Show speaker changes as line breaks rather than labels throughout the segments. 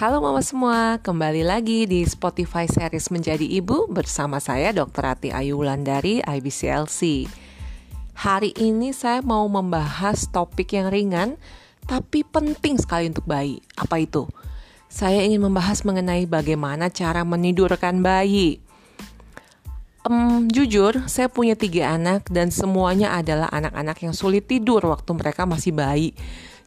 Halo mama semua, kembali lagi di Spotify series Menjadi Ibu bersama saya Dr. Ati Ayu Wulandari IBCLC. Hari ini saya mau membahas topik yang ringan tapi penting sekali untuk bayi. Apa itu? Saya ingin membahas mengenai bagaimana cara menidurkan bayi. Um, jujur, saya punya tiga anak dan semuanya adalah anak-anak yang sulit tidur waktu mereka masih bayi.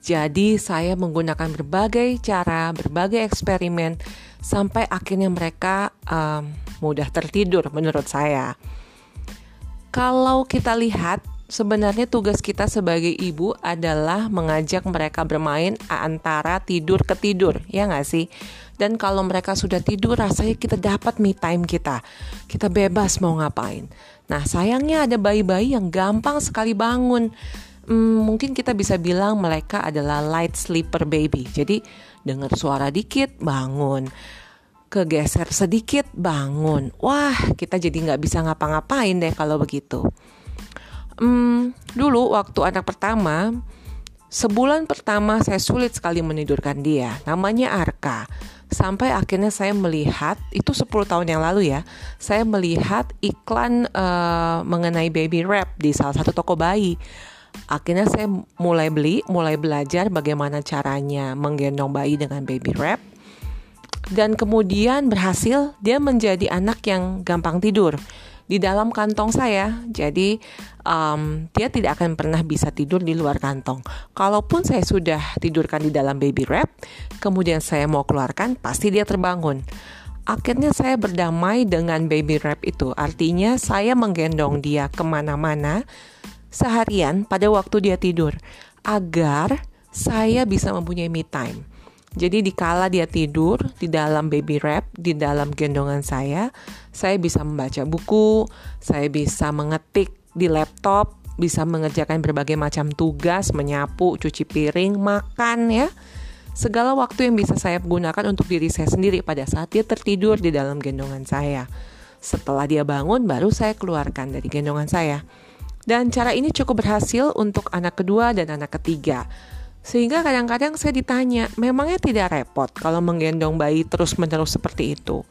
Jadi saya menggunakan berbagai cara, berbagai eksperimen sampai akhirnya mereka um, mudah tertidur menurut saya. Kalau kita lihat sebenarnya tugas kita sebagai ibu adalah mengajak mereka bermain antara tidur ke tidur, ya nggak sih? Dan kalau mereka sudah tidur, rasanya kita dapat me time kita. Kita bebas mau ngapain. Nah, sayangnya ada bayi-bayi yang gampang sekali bangun. Hmm, mungkin kita bisa bilang mereka adalah light sleeper baby. Jadi, dengar suara dikit, bangun. Kegeser sedikit, bangun. Wah, kita jadi nggak bisa ngapa-ngapain deh kalau begitu. Hmm, dulu waktu anak pertama, sebulan pertama saya sulit sekali menidurkan dia. Namanya Arka sampai akhirnya saya melihat itu 10 tahun yang lalu ya saya melihat iklan uh, mengenai baby wrap di salah satu toko bayi akhirnya saya mulai beli mulai belajar bagaimana caranya menggendong bayi dengan baby wrap dan kemudian berhasil dia menjadi anak yang gampang tidur di dalam kantong saya. Jadi um, dia tidak akan pernah bisa tidur di luar kantong. Kalaupun saya sudah tidurkan di dalam baby wrap, kemudian saya mau keluarkan, pasti dia terbangun. Akhirnya saya berdamai dengan baby wrap itu. Artinya saya menggendong dia ke mana-mana seharian pada waktu dia tidur. Agar saya bisa mempunyai me time. Jadi dikala dia tidur di dalam baby wrap, di dalam gendongan saya, saya bisa membaca buku, saya bisa mengetik di laptop, bisa mengerjakan berbagai macam tugas, menyapu, cuci piring, makan ya. Segala waktu yang bisa saya gunakan untuk diri saya sendiri pada saat dia tertidur di dalam gendongan saya. Setelah dia bangun, baru saya keluarkan dari gendongan saya. Dan cara ini cukup berhasil untuk anak kedua dan anak ketiga. Sehingga kadang-kadang saya ditanya, memangnya tidak repot kalau menggendong bayi terus-menerus seperti itu?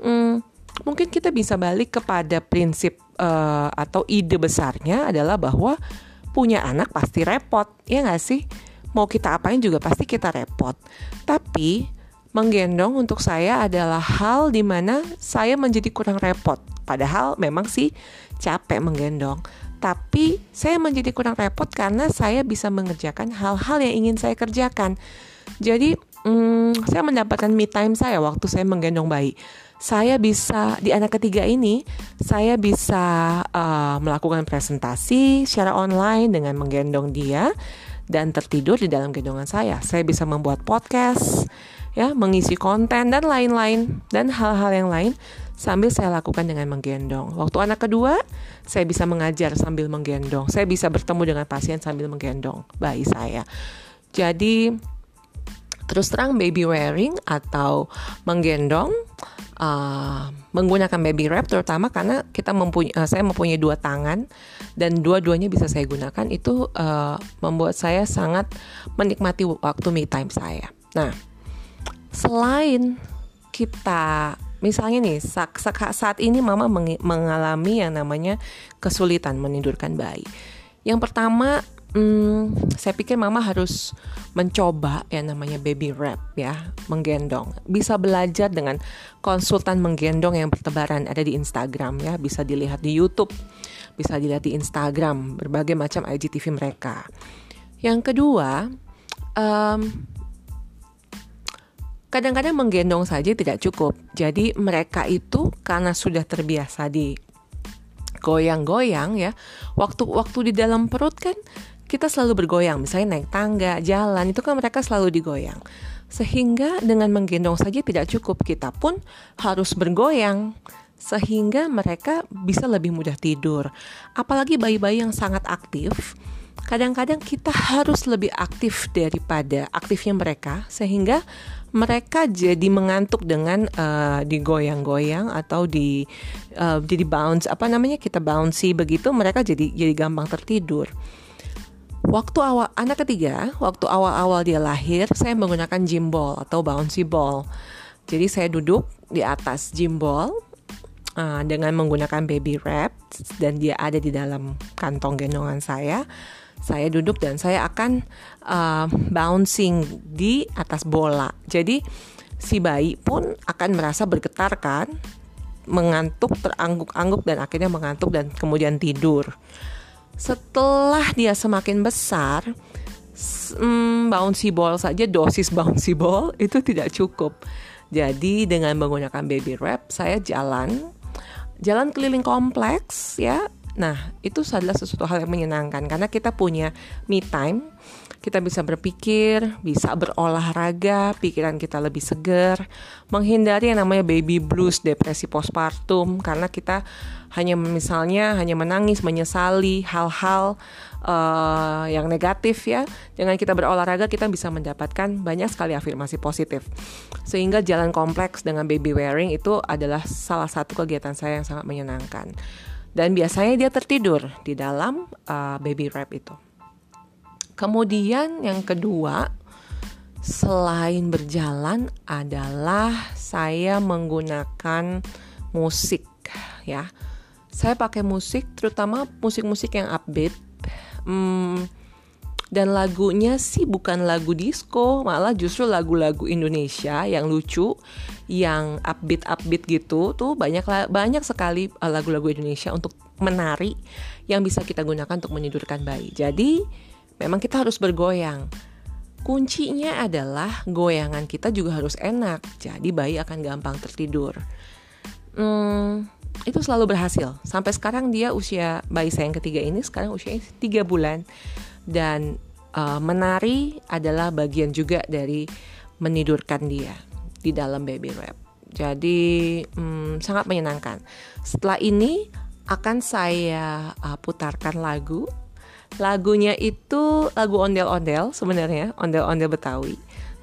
Hmm, mungkin kita bisa balik kepada prinsip uh, atau ide besarnya adalah bahwa punya anak pasti repot, ya nggak sih? Mau kita apain juga pasti kita repot. Tapi menggendong untuk saya adalah hal di mana saya menjadi kurang repot. Padahal memang sih capek menggendong tapi saya menjadi kurang repot karena saya bisa mengerjakan hal-hal yang ingin saya kerjakan. Jadi, hmm, saya mendapatkan me time saya waktu saya menggendong bayi. Saya bisa di anak ketiga ini, saya bisa uh, melakukan presentasi secara online dengan menggendong dia dan tertidur di dalam gendongan saya. Saya bisa membuat podcast, ya, mengisi konten dan lain-lain dan hal-hal yang lain sambil saya lakukan dengan menggendong. Waktu anak kedua, saya bisa mengajar sambil menggendong. Saya bisa bertemu dengan pasien sambil menggendong bayi saya. Jadi terus terang baby wearing atau menggendong uh, menggunakan baby wrap terutama karena kita mempunyai uh, saya mempunyai dua tangan dan dua-duanya bisa saya gunakan itu uh, membuat saya sangat menikmati waktu me time saya. Nah, selain kita Misalnya nih, saat ini mama mengalami yang namanya kesulitan menidurkan bayi. Yang pertama, hmm, saya pikir mama harus mencoba yang namanya baby wrap ya, menggendong. Bisa belajar dengan konsultan menggendong yang bertebaran ada di Instagram ya, bisa dilihat di YouTube, bisa dilihat di Instagram, berbagai macam IGTV mereka. Yang kedua, um, Kadang-kadang menggendong saja tidak cukup. Jadi mereka itu karena sudah terbiasa di goyang-goyang ya. Waktu-waktu di dalam perut kan kita selalu bergoyang. Misalnya naik tangga, jalan itu kan mereka selalu digoyang. Sehingga dengan menggendong saja tidak cukup, kita pun harus bergoyang sehingga mereka bisa lebih mudah tidur. Apalagi bayi-bayi yang sangat aktif, kadang-kadang kita harus lebih aktif daripada aktifnya mereka sehingga mereka jadi mengantuk dengan uh, digoyang-goyang atau di uh, jadi bounce apa namanya kita bouncy begitu mereka jadi jadi gampang tertidur. Waktu awal anak ketiga, waktu awal-awal dia lahir, saya menggunakan gym ball atau bouncy ball. Jadi saya duduk di atas gym ball uh, dengan menggunakan baby wrap dan dia ada di dalam kantong gendongan saya. Saya duduk dan saya akan uh, bouncing di atas bola. Jadi si bayi pun akan merasa bergetar kan, mengantuk, terangguk-angguk dan akhirnya mengantuk dan kemudian tidur. Setelah dia semakin besar hmm, bouncy ball saja dosis bouncy ball itu tidak cukup. Jadi dengan menggunakan baby wrap saya jalan jalan keliling kompleks ya nah itu adalah sesuatu hal yang menyenangkan karena kita punya me time kita bisa berpikir, bisa berolahraga, pikiran kita lebih segar, menghindari yang namanya baby blues, depresi postpartum karena kita hanya misalnya hanya menangis, menyesali hal-hal uh, yang negatif ya. Dengan kita berolahraga kita bisa mendapatkan banyak sekali afirmasi positif. Sehingga jalan kompleks dengan baby wearing itu adalah salah satu kegiatan saya yang sangat menyenangkan. Dan biasanya dia tertidur di dalam uh, baby wrap itu. Kemudian yang kedua, selain berjalan adalah saya menggunakan musik ya. Saya pakai musik terutama musik-musik yang upbeat. Hmm, dan lagunya sih bukan lagu disco, malah justru lagu-lagu Indonesia yang lucu, yang upbeat upbeat gitu. Tuh banyak banyak sekali uh, lagu-lagu Indonesia untuk menari yang bisa kita gunakan untuk menidurkan bayi. Jadi memang kita harus bergoyang. Kuncinya adalah goyangan kita juga harus enak, jadi bayi akan gampang tertidur. Hmm, itu selalu berhasil. Sampai sekarang dia usia bayi saya yang ketiga ini sekarang usianya tiga bulan dan uh, menari adalah bagian juga dari menidurkan dia di dalam baby wrap. Jadi hmm, sangat menyenangkan. Setelah ini akan saya uh, putarkan lagu Lagunya itu lagu ondel-ondel sebenarnya, ondel-ondel Betawi.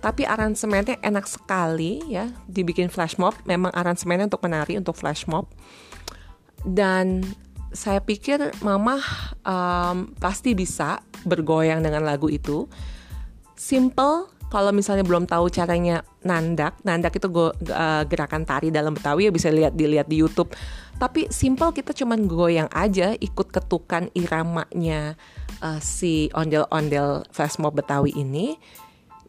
Tapi aransemennya enak sekali ya, dibikin flash mob. Memang aransemennya untuk menari, untuk flash mob. Dan saya pikir mama um, pasti bisa bergoyang dengan lagu itu. Simple, kalau misalnya belum tahu caranya nandak, nandak itu go, uh, gerakan tari dalam Betawi ya bisa lihat dilihat di YouTube. Tapi simple kita cuman goyang aja, ikut ketukan iramanya uh, si ondel-ondel flash mob Betawi ini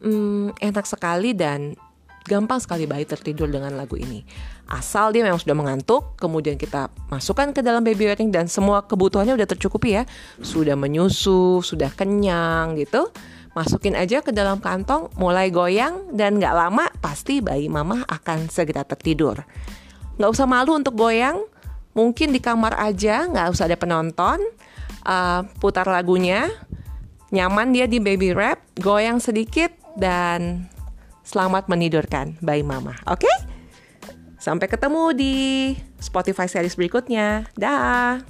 hmm, enak sekali dan gampang sekali bayi tertidur dengan lagu ini. Asal dia memang sudah mengantuk, kemudian kita masukkan ke dalam baby wearing dan semua kebutuhannya udah tercukupi ya. Sudah menyusu, sudah kenyang gitu. Masukin aja ke dalam kantong, mulai goyang dan gak lama pasti bayi mama akan segera tertidur. Gak usah malu untuk goyang, mungkin di kamar aja, gak usah ada penonton uh, putar lagunya, nyaman dia di baby wrap, goyang sedikit dan selamat menidurkan bayi mama. Oke? Okay? Sampai ketemu di Spotify series berikutnya. Dah.